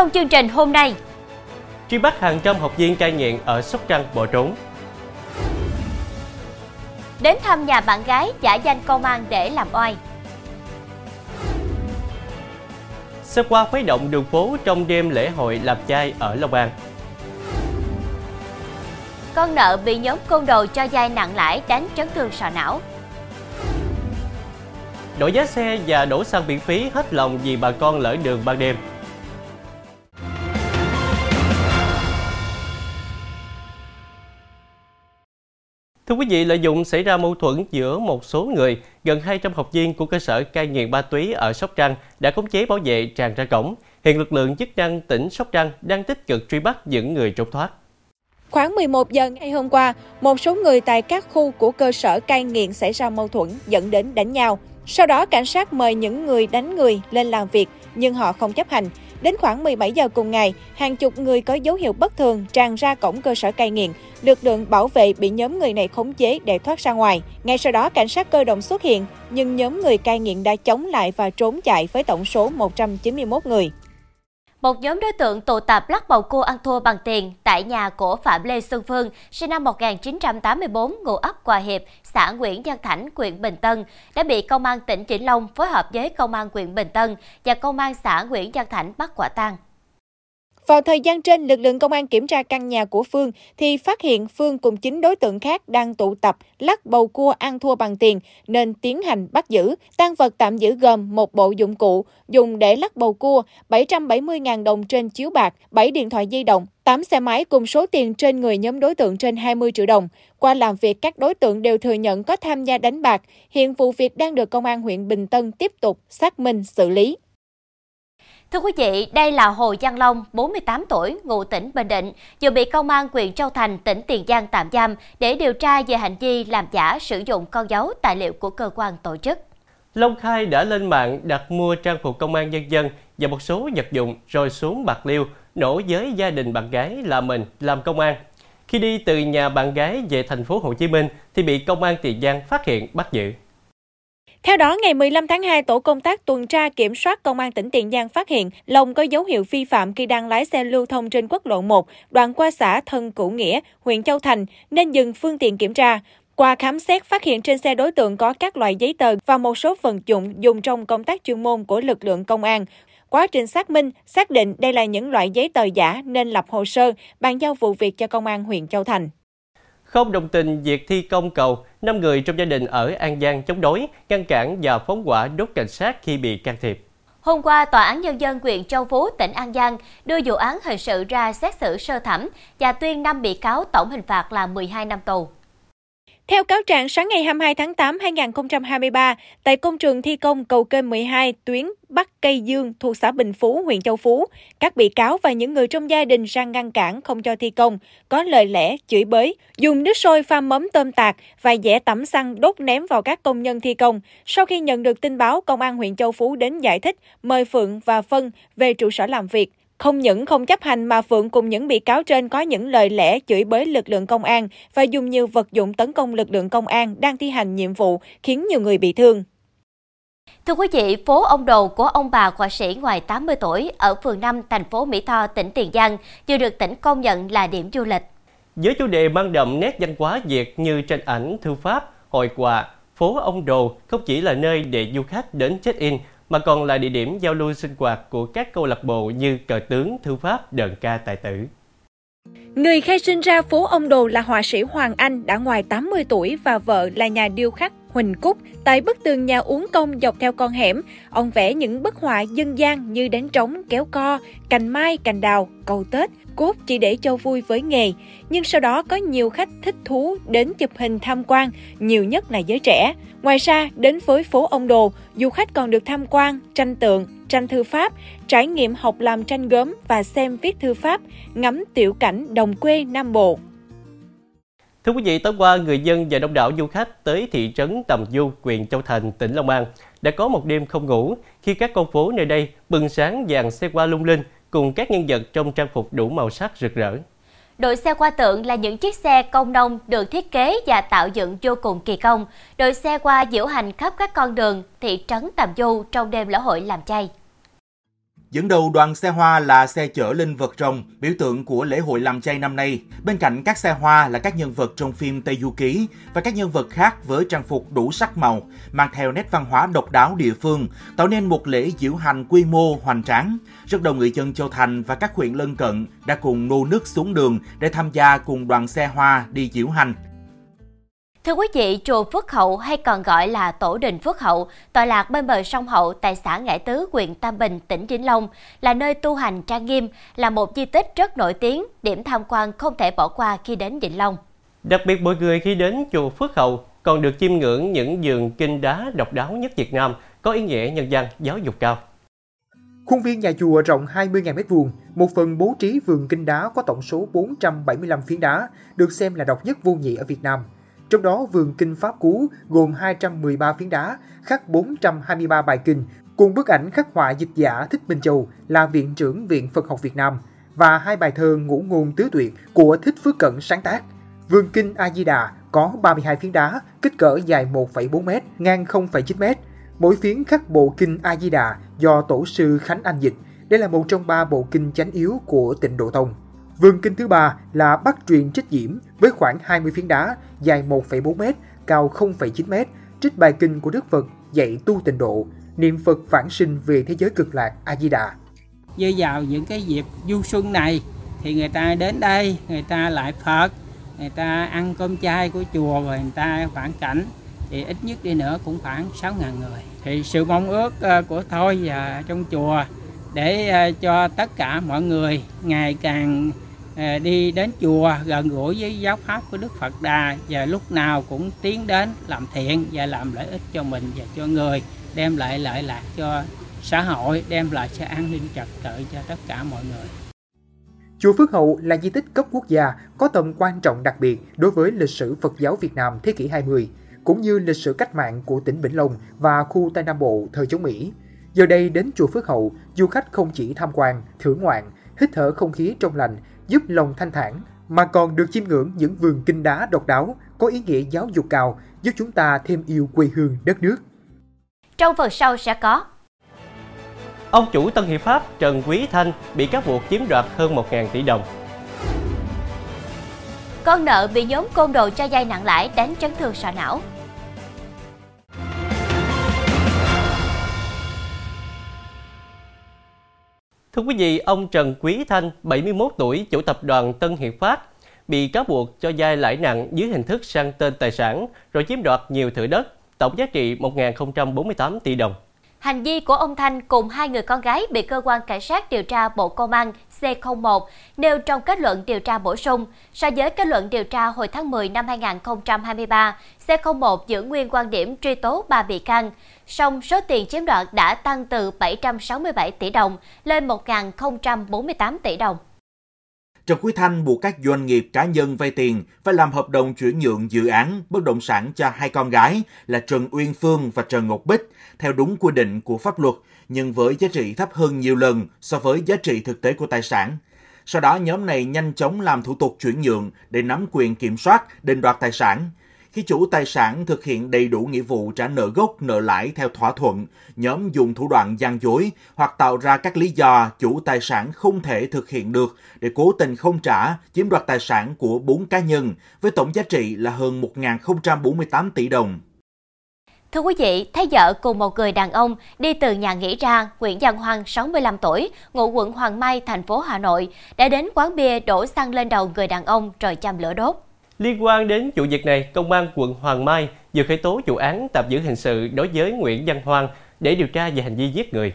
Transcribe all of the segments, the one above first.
Trong chương trình hôm nay, truy bắt hàng trăm học viên cai nghiện ở Sóc Trăng bỏ trốn. đến thăm nhà bạn gái giả danh công an để làm oai. Sơ qua khuấy động đường phố trong đêm lễ hội làm chay ở Long An. Con nợ bị nhóm côn đồ cho vay nặng lãi đánh chấn thương sọ não. Đổi giá xe và đổ xăng miễn phí hết lòng vì bà con lỡ đường ban đêm. Thưa quý vị, lợi dụng xảy ra mâu thuẫn giữa một số người, gần 200 học viên của cơ sở cai nghiện ma túy ở Sóc Trăng đã khống chế bảo vệ tràn ra cổng. Hiện lực lượng chức năng tỉnh Sóc Trăng đang tích cực truy bắt những người trốn thoát. Khoảng 11 giờ ngày hôm qua, một số người tại các khu của cơ sở cai nghiện xảy ra mâu thuẫn dẫn đến đánh nhau. Sau đó cảnh sát mời những người đánh người lên làm việc nhưng họ không chấp hành. Đến khoảng 17 giờ cùng ngày, hàng chục người có dấu hiệu bất thường tràn ra cổng cơ sở cai nghiện. Lực lượng bảo vệ bị nhóm người này khống chế để thoát ra ngoài. Ngay sau đó cảnh sát cơ động xuất hiện, nhưng nhóm người cai nghiện đã chống lại và trốn chạy với tổng số 191 người. Một nhóm đối tượng tụ tập lắc bầu cua ăn thua bằng tiền tại nhà của Phạm Lê Xuân Phương, sinh năm 1984, ngụ ấp Hòa Hiệp, xã Nguyễn Văn Thảnh, huyện Bình Tân, đã bị Công an tỉnh Vĩnh Long phối hợp với Công an huyện Bình Tân và Công an xã Nguyễn Văn Thảnh bắt quả tang. Vào thời gian trên, lực lượng công an kiểm tra căn nhà của Phương thì phát hiện Phương cùng 9 đối tượng khác đang tụ tập lắc bầu cua ăn thua bằng tiền nên tiến hành bắt giữ. Tăng vật tạm giữ gồm một bộ dụng cụ dùng để lắc bầu cua, 770.000 đồng trên chiếu bạc, 7 điện thoại di động, 8 xe máy cùng số tiền trên người nhóm đối tượng trên 20 triệu đồng. Qua làm việc, các đối tượng đều thừa nhận có tham gia đánh bạc. Hiện vụ việc đang được Công an huyện Bình Tân tiếp tục xác minh xử lý. Thưa quý vị, đây là Hồ Văn Long, 48 tuổi, ngụ tỉnh Bình Định, vừa bị Công an huyện Châu Thành, tỉnh Tiền Giang tạm giam để điều tra về hành vi làm giả sử dụng con dấu tài liệu của cơ quan tổ chức. Long khai đã lên mạng đặt mua trang phục công an nhân dân và một số vật dụng rồi xuống Bạc Liêu nổ với gia đình bạn gái là mình làm công an. Khi đi từ nhà bạn gái về thành phố Hồ Chí Minh thì bị công an Tiền Giang phát hiện bắt giữ. Theo đó, ngày 15 tháng 2, tổ công tác tuần tra kiểm soát công an tỉnh Tiền Giang phát hiện Long có dấu hiệu vi phạm khi đang lái xe lưu thông trên quốc lộ 1, đoạn qua xã Thân Cửu Nghĩa, huyện Châu Thành, nên dừng phương tiện kiểm tra. Qua khám xét, phát hiện trên xe đối tượng có các loại giấy tờ và một số vật dụng dùng trong công tác chuyên môn của lực lượng công an. Quá trình xác minh, xác định đây là những loại giấy tờ giả nên lập hồ sơ, bàn giao vụ việc cho công an huyện Châu Thành. Không đồng tình việc thi công cầu, 5 người trong gia đình ở An Giang chống đối, ngăn cản và phóng hỏa đốt cảnh sát khi bị can thiệp. Hôm qua, Tòa án Nhân dân huyện Châu Phú, tỉnh An Giang đưa vụ án hình sự ra xét xử sơ thẩm và tuyên 5 bị cáo tổng hình phạt là 12 năm tù. Theo cáo trạng, sáng ngày 22 tháng 8 2023, tại công trường thi công cầu kênh 12 tuyến Bắc Cây Dương thuộc xã Bình Phú, huyện Châu Phú, các bị cáo và những người trong gia đình sang ngăn cản không cho thi công, có lời lẽ, chửi bới, dùng nước sôi pha mắm tôm tạt và dẻ tẩm xăng đốt ném vào các công nhân thi công. Sau khi nhận được tin báo, Công an huyện Châu Phú đến giải thích, mời Phượng và Phân về trụ sở làm việc. Không những không chấp hành mà Phượng cùng những bị cáo trên có những lời lẽ chửi bới lực lượng công an và dùng nhiều vật dụng tấn công lực lượng công an đang thi hành nhiệm vụ, khiến nhiều người bị thương. Thưa quý vị, phố ông đồ của ông bà họa sĩ ngoài 80 tuổi ở phường 5, thành phố Mỹ Tho, tỉnh Tiền Giang vừa được tỉnh công nhận là điểm du lịch. Với chủ đề mang đậm nét văn hóa Việt như tranh ảnh, thư pháp, hội họa, phố ông đồ không chỉ là nơi để du khách đến check-in mà còn là địa điểm giao lưu sinh hoạt của các câu lạc bộ như cờ tướng, thư pháp, đờn ca tài tử. Người khai sinh ra phố ông Đồ là họa sĩ Hoàng Anh đã ngoài 80 tuổi và vợ là nhà điêu khắc Huỳnh Cúc. Tại bức tường nhà uống công dọc theo con hẻm, ông vẽ những bức họa dân gian như đánh trống, kéo co, cành mai, cành đào, cầu Tết, cốt chỉ để cho vui với nghề. Nhưng sau đó có nhiều khách thích thú đến chụp hình tham quan, nhiều nhất là giới trẻ. Ngoài ra, đến với phố ông Đồ, du khách còn được tham quan, tranh tượng, tranh thư pháp, trải nghiệm học làm tranh gốm và xem viết thư pháp, ngắm tiểu cảnh đồng quê Nam Bộ. Thưa quý vị, tối qua người dân và đông đảo du khách tới thị trấn Tầm Du, huyện Châu Thành, tỉnh Long An đã có một đêm không ngủ khi các con phố nơi đây bừng sáng vàng xe qua lung linh cùng các nhân vật trong trang phục đủ màu sắc rực rỡ. Đội xe qua tượng là những chiếc xe công nông được thiết kế và tạo dựng vô cùng kỳ công. Đội xe qua diễu hành khắp các con đường thị trấn Tàm Du trong đêm lễ hội làm chay. Dẫn đầu đoàn xe hoa là xe chở linh vật rồng, biểu tượng của lễ hội làm chay năm nay. Bên cạnh các xe hoa là các nhân vật trong phim Tây Du Ký và các nhân vật khác với trang phục đủ sắc màu, mang theo nét văn hóa độc đáo địa phương, tạo nên một lễ diễu hành quy mô hoành tráng. Rất đông người dân Châu Thành và các huyện lân cận đã cùng nô nước xuống đường để tham gia cùng đoàn xe hoa đi diễu hành. Thưa quý vị, chùa Phước Hậu hay còn gọi là Tổ đình Phước Hậu, tọa lạc bên bờ sông Hậu tại xã Ngãi Tứ, huyện Tam Bình, tỉnh Vĩnh Long, là nơi tu hành trang nghiêm, là một di tích rất nổi tiếng, điểm tham quan không thể bỏ qua khi đến Vĩnh Long. Đặc biệt mọi người khi đến chùa Phước Hậu còn được chiêm ngưỡng những giường kinh đá độc đáo nhất Việt Nam, có ý nghĩa nhân văn, giáo dục cao. Khuôn viên nhà chùa rộng 20.000 m2, một phần bố trí vườn kinh đá có tổng số 475 phiến đá, được xem là độc nhất vô nhị ở Việt Nam – trong đó vườn kinh Pháp Cú gồm 213 phiến đá, khắc 423 bài kinh, cùng bức ảnh khắc họa dịch giả Thích Minh Châu là Viện trưởng Viện Phật học Việt Nam và hai bài thơ ngũ ngôn tứ tuyệt của Thích Phước Cận sáng tác. Vườn kinh A Di Đà có 32 phiến đá, kích cỡ dài 1,4 m, ngang 0,9 m. Mỗi phiến khắc bộ kinh A Di Đà do tổ sư Khánh Anh dịch. Đây là một trong ba bộ kinh chánh yếu của Tịnh Độ Tông. Vườn kinh thứ ba là Bắc truyền trích diễm với khoảng 20 phiến đá dài 1,4 m, cao 0,9 m, trích bài kinh của Đức Phật dạy tu tịnh độ, niệm Phật phản sinh về thế giới cực lạc A Di Đà. Với vào những cái dịp du xuân này thì người ta đến đây, người ta lại Phật, người ta ăn cơm chay của chùa rồi người ta phản cảnh thì ít nhất đi nữa cũng khoảng 6 ngàn người. Thì sự mong ước ờ, của tôi và trong chùa để ờ, cho tất cả mọi người ngày càng À, đi đến chùa gần gũi với giáo pháp của Đức Phật Đà và lúc nào cũng tiến đến làm thiện và làm lợi ích cho mình và cho người đem lại lợi lạc cho xã hội đem lại sự an ninh trật tự cho tất cả mọi người. Chùa Phước Hậu là di tích cấp quốc gia có tầm quan trọng đặc biệt đối với lịch sử Phật giáo Việt Nam thế kỷ 20, cũng như lịch sử cách mạng của tỉnh Vĩnh Long và khu Tây Nam Bộ thời chống Mỹ. Giờ đây đến chùa Phước Hậu, du khách không chỉ tham quan, thưởng ngoạn, hít thở không khí trong lành giúp lòng thanh thản, mà còn được chiêm ngưỡng những vườn kinh đá độc đáo có ý nghĩa giáo dục cao, giúp chúng ta thêm yêu quê hương đất nước. Trong phần sau sẽ có Ông chủ Tân Hiệp Pháp Trần Quý Thanh bị cáo buộc chiếm đoạt hơn 1.000 tỷ đồng. Con nợ bị nhóm côn đồ cho dây nặng lãi đánh chấn thương sọ não. Thưa quý vị, ông Trần Quý Thanh, 71 tuổi, chủ tập đoàn Tân Hiệp Phát, bị cáo buộc cho vay lãi nặng dưới hình thức sang tên tài sản rồi chiếm đoạt nhiều thửa đất, tổng giá trị 1.048 tỷ đồng. Hành vi của ông Thanh cùng hai người con gái bị cơ quan cảnh sát điều tra Bộ Công an C01 nêu trong kết luận điều tra bổ sung. So với kết luận điều tra hồi tháng 10 năm 2023, C01 giữ nguyên quan điểm truy tố ba bị can. Song số tiền chiếm đoạt đã tăng từ 767 tỷ đồng lên 1.048 tỷ đồng. Trần Quý Thanh buộc các doanh nghiệp cá nhân vay tiền phải làm hợp đồng chuyển nhượng dự án bất động sản cho hai con gái là Trần Uyên Phương và Trần Ngọc Bích theo đúng quy định của pháp luật, nhưng với giá trị thấp hơn nhiều lần so với giá trị thực tế của tài sản. Sau đó nhóm này nhanh chóng làm thủ tục chuyển nhượng để nắm quyền kiểm soát, định đoạt tài sản. Khi chủ tài sản thực hiện đầy đủ nghĩa vụ trả nợ gốc, nợ lãi theo thỏa thuận, nhóm dùng thủ đoạn gian dối hoặc tạo ra các lý do chủ tài sản không thể thực hiện được để cố tình không trả, chiếm đoạt tài sản của bốn cá nhân với tổng giá trị là hơn 1.048 tỷ đồng. Thưa quý vị, thấy vợ cùng một người đàn ông đi từ nhà nghỉ ra, Nguyễn Văn Hoàng, 65 tuổi, ngụ quận Hoàng Mai, thành phố Hà Nội, đã đến quán bia đổ xăng lên đầu người đàn ông rồi châm lửa đốt. Liên quan đến vụ việc này, Công an quận Hoàng Mai vừa khởi tố vụ án tạm giữ hình sự đối với Nguyễn Văn Hoàng để điều tra về hành vi giết người.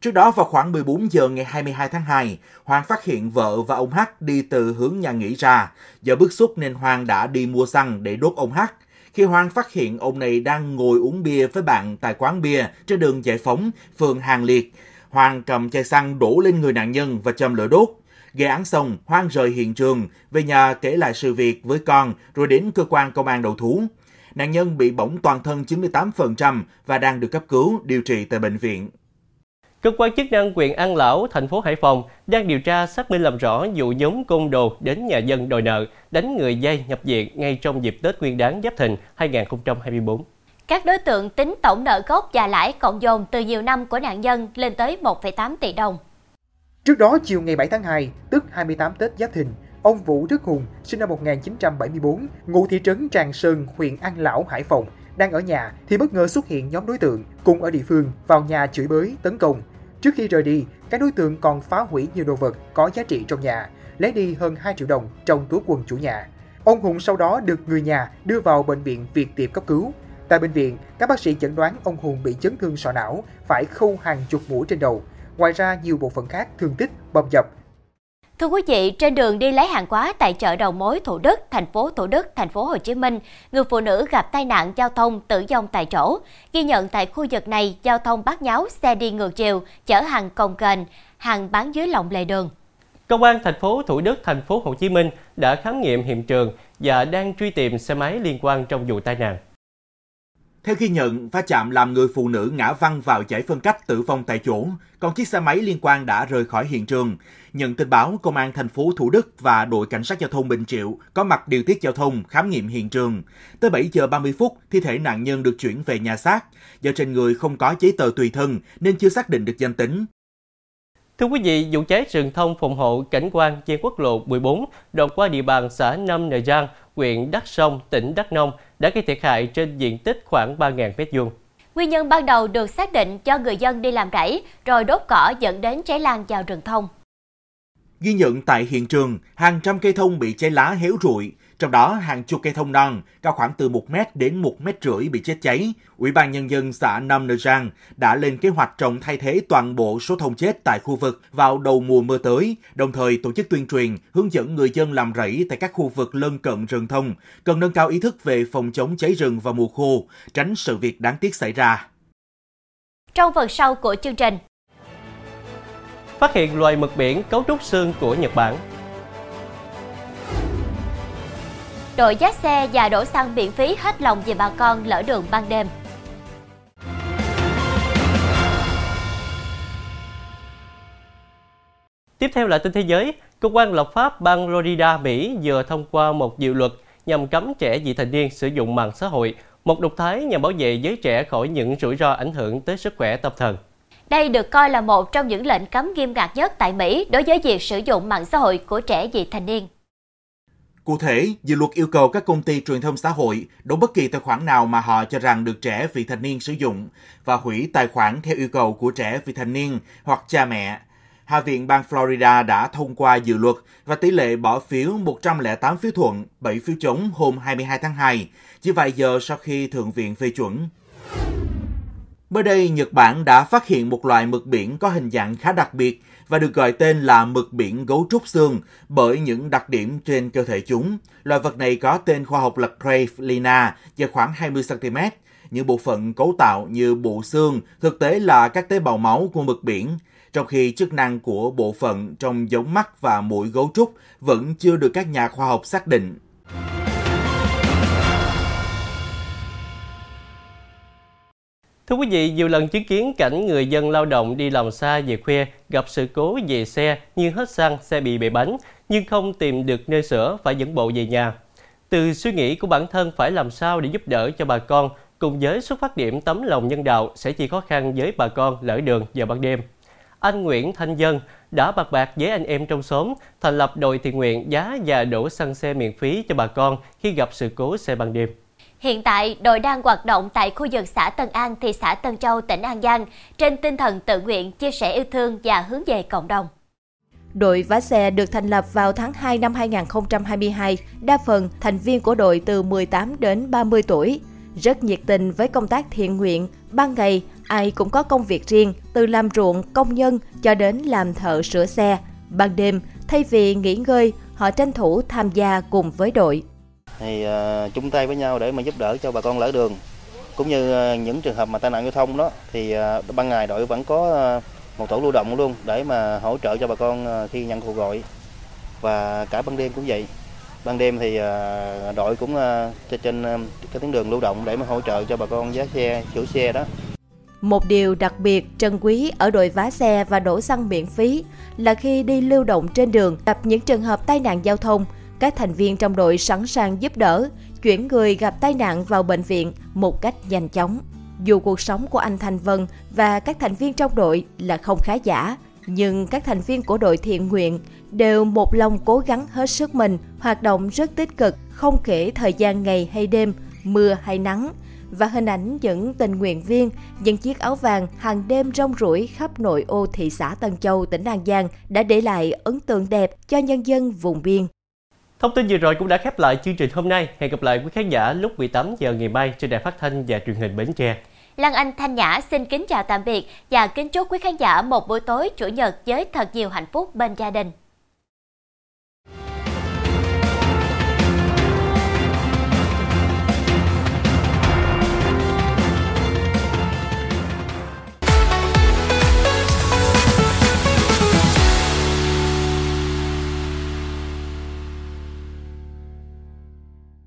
Trước đó vào khoảng 14 giờ ngày 22 tháng 2, Hoàng phát hiện vợ và ông H đi từ hướng nhà nghỉ ra. Do bức xúc nên Hoàng đã đi mua xăng để đốt ông H. Khi Hoàng phát hiện ông này đang ngồi uống bia với bạn tại quán bia trên đường Giải Phóng, phường Hàng Liệt, Hoàng cầm chai xăng đổ lên người nạn nhân và châm lửa đốt. Gây án xong, Hoang rời hiện trường, về nhà kể lại sự việc với con rồi đến cơ quan công an đầu thú. Nạn nhân bị bỏng toàn thân 98% và đang được cấp cứu, điều trị tại bệnh viện. Cơ quan chức năng huyện An Lão, thành phố Hải Phòng đang điều tra xác minh làm rõ vụ nhóm côn đồ đến nhà dân đòi nợ, đánh người dây nhập viện ngay trong dịp Tết Nguyên đán Giáp Thìn 2024. Các đối tượng tính tổng nợ gốc và lãi cộng dồn từ nhiều năm của nạn nhân lên tới 1,8 tỷ đồng. Trước đó, chiều ngày 7 tháng 2, tức 28 Tết Giáp Thìn, ông Vũ Đức Hùng, sinh năm 1974, ngụ thị trấn Tràng Sơn, huyện An Lão, Hải Phòng, đang ở nhà thì bất ngờ xuất hiện nhóm đối tượng cùng ở địa phương vào nhà chửi bới, tấn công. Trước khi rời đi, các đối tượng còn phá hủy nhiều đồ vật có giá trị trong nhà, lấy đi hơn 2 triệu đồng trong túi quần chủ nhà. Ông Hùng sau đó được người nhà đưa vào bệnh viện Việt Tiệp cấp cứu. Tại bệnh viện, các bác sĩ chẩn đoán ông Hùng bị chấn thương sọ não, phải khâu hàng chục mũi trên đầu. Ngoài ra, nhiều bộ phận khác thương tích, bầm dập, Thưa quý vị, trên đường đi lấy hàng hóa tại chợ đầu mối Thủ Đức, thành phố Thủ Đức, thành phố Hồ Chí Minh, người phụ nữ gặp tai nạn giao thông tử vong tại chỗ. Ghi nhận tại khu vực này, giao thông bắt nháo xe đi ngược chiều, chở hàng cồng kềnh, hàng bán dưới lòng lề đường. Công an thành phố Thủ Đức, thành phố Hồ Chí Minh đã khám nghiệm hiện trường và đang truy tìm xe máy liên quan trong vụ tai nạn. Theo ghi nhận, va chạm làm người phụ nữ ngã văng vào giải phân cách tử vong tại chỗ, còn chiếc xe máy liên quan đã rời khỏi hiện trường. Nhận tin báo, Công an thành phố Thủ Đức và đội cảnh sát giao thông Bình Triệu có mặt điều tiết giao thông khám nghiệm hiện trường. Tới 7 giờ 30 phút, thi thể nạn nhân được chuyển về nhà xác. Do trên người không có giấy tờ tùy thân nên chưa xác định được danh tính. Thưa quý vị, vụ cháy rừng thông phòng hộ cảnh quan trên quốc lộ 14 đoạn qua địa bàn xã Nam Nờ Giang, huyện Đắk Sông, tỉnh Đắk Nông đã gây thiệt hại trên diện tích khoảng 3.000 m2. Nguyên nhân ban đầu được xác định cho người dân đi làm rẫy rồi đốt cỏ dẫn đến cháy lan vào rừng thông. Ghi nhận tại hiện trường, hàng trăm cây thông bị cháy lá héo rụi, trong đó hàng chục cây thông non cao khoảng từ 1 mét đến 1 mét rưỡi bị chết cháy. Ủy ban Nhân dân xã Nam Nơ Giang đã lên kế hoạch trồng thay thế toàn bộ số thông chết tại khu vực vào đầu mùa mưa tới, đồng thời tổ chức tuyên truyền, hướng dẫn người dân làm rẫy tại các khu vực lân cận rừng thông, cần nâng cao ý thức về phòng chống cháy rừng vào mùa khô, tránh sự việc đáng tiếc xảy ra. Trong phần sau của chương trình, phát hiện loài mực biển cấu trúc xương của Nhật Bản. Đội giá xe và đổ xăng miễn phí hết lòng về bà con lỡ đường ban đêm. Tiếp theo là tin thế giới, cơ quan lập pháp bang Florida, Mỹ vừa thông qua một dự luật nhằm cấm trẻ vị thành niên sử dụng mạng xã hội, một động thái nhằm bảo vệ giới trẻ khỏi những rủi ro ảnh hưởng tới sức khỏe tâm thần. Đây được coi là một trong những lệnh cấm nghiêm ngặt nhất tại Mỹ đối với việc sử dụng mạng xã hội của trẻ vị thành niên. Cụ thể, dự luật yêu cầu các công ty truyền thông xã hội đóng bất kỳ tài khoản nào mà họ cho rằng được trẻ vị thành niên sử dụng và hủy tài khoản theo yêu cầu của trẻ vị thành niên hoặc cha mẹ. Hạ viện bang Florida đã thông qua dự luật và tỷ lệ bỏ phiếu 108 phiếu thuận, 7 phiếu chống hôm 22 tháng 2, chỉ vài giờ sau khi Thượng viện phê chuẩn. Mới đây, Nhật Bản đã phát hiện một loại mực biển có hình dạng khá đặc biệt và được gọi tên là mực biển gấu trúc xương bởi những đặc điểm trên cơ thể chúng. Loài vật này có tên khoa học là Crave lina dài khoảng 20cm. Những bộ phận cấu tạo như bộ xương thực tế là các tế bào máu của mực biển, trong khi chức năng của bộ phận trong giống mắt và mũi gấu trúc vẫn chưa được các nhà khoa học xác định. Thưa quý vị, nhiều lần chứng kiến cảnh người dân lao động đi làm xa về khuya gặp sự cố về xe như hết xăng, xe bị bể bánh nhưng không tìm được nơi sửa phải dẫn bộ về nhà. Từ suy nghĩ của bản thân phải làm sao để giúp đỡ cho bà con cùng với xuất phát điểm tấm lòng nhân đạo sẽ chỉ khó khăn với bà con lỡ đường vào ban đêm. Anh Nguyễn Thanh Dân đã bạc bạc với anh em trong xóm thành lập đội thiện nguyện giá và đổ xăng xe miễn phí cho bà con khi gặp sự cố xe ban đêm. Hiện tại, đội đang hoạt động tại khu vực xã Tân An, thị xã Tân Châu, tỉnh An Giang, trên tinh thần tự nguyện, chia sẻ yêu thương và hướng về cộng đồng. Đội vá xe được thành lập vào tháng 2 năm 2022, đa phần thành viên của đội từ 18 đến 30 tuổi. Rất nhiệt tình với công tác thiện nguyện, ban ngày ai cũng có công việc riêng, từ làm ruộng, công nhân cho đến làm thợ sửa xe. Ban đêm, thay vì nghỉ ngơi, họ tranh thủ tham gia cùng với đội thì uh, chung tay với nhau để mà giúp đỡ cho bà con lỡ đường. Cũng như uh, những trường hợp mà tai nạn giao thông đó thì uh, ban ngày đội vẫn có uh, một tổ lưu động luôn để mà hỗ trợ cho bà con uh, khi nhận cuộc gọi. Và cả ban đêm cũng vậy. Ban đêm thì uh, đội cũng uh, trên uh, cái tuyến đường lưu động để mà hỗ trợ cho bà con giá xe chủ xe đó. Một điều đặc biệt trân quý ở đội vá xe và đổ xăng miễn phí là khi đi lưu động trên đường gặp những trường hợp tai nạn giao thông các thành viên trong đội sẵn sàng giúp đỡ, chuyển người gặp tai nạn vào bệnh viện một cách nhanh chóng. Dù cuộc sống của anh Thanh Vân và các thành viên trong đội là không khá giả, nhưng các thành viên của đội thiện nguyện đều một lòng cố gắng hết sức mình, hoạt động rất tích cực, không kể thời gian ngày hay đêm, mưa hay nắng. Và hình ảnh những tình nguyện viên những chiếc áo vàng hàng đêm rong ruổi khắp nội ô thị xã Tân Châu, tỉnh An Giang đã để lại ấn tượng đẹp cho nhân dân vùng biên. Thông tin vừa rồi cũng đã khép lại chương trình hôm nay. Hẹn gặp lại quý khán giả lúc 18 giờ ngày mai trên đài phát thanh và truyền hình Bến Tre. Lan Anh, Thanh Nhã xin kính chào tạm biệt và kính chúc quý khán giả một buổi tối chủ nhật với thật nhiều hạnh phúc bên gia đình.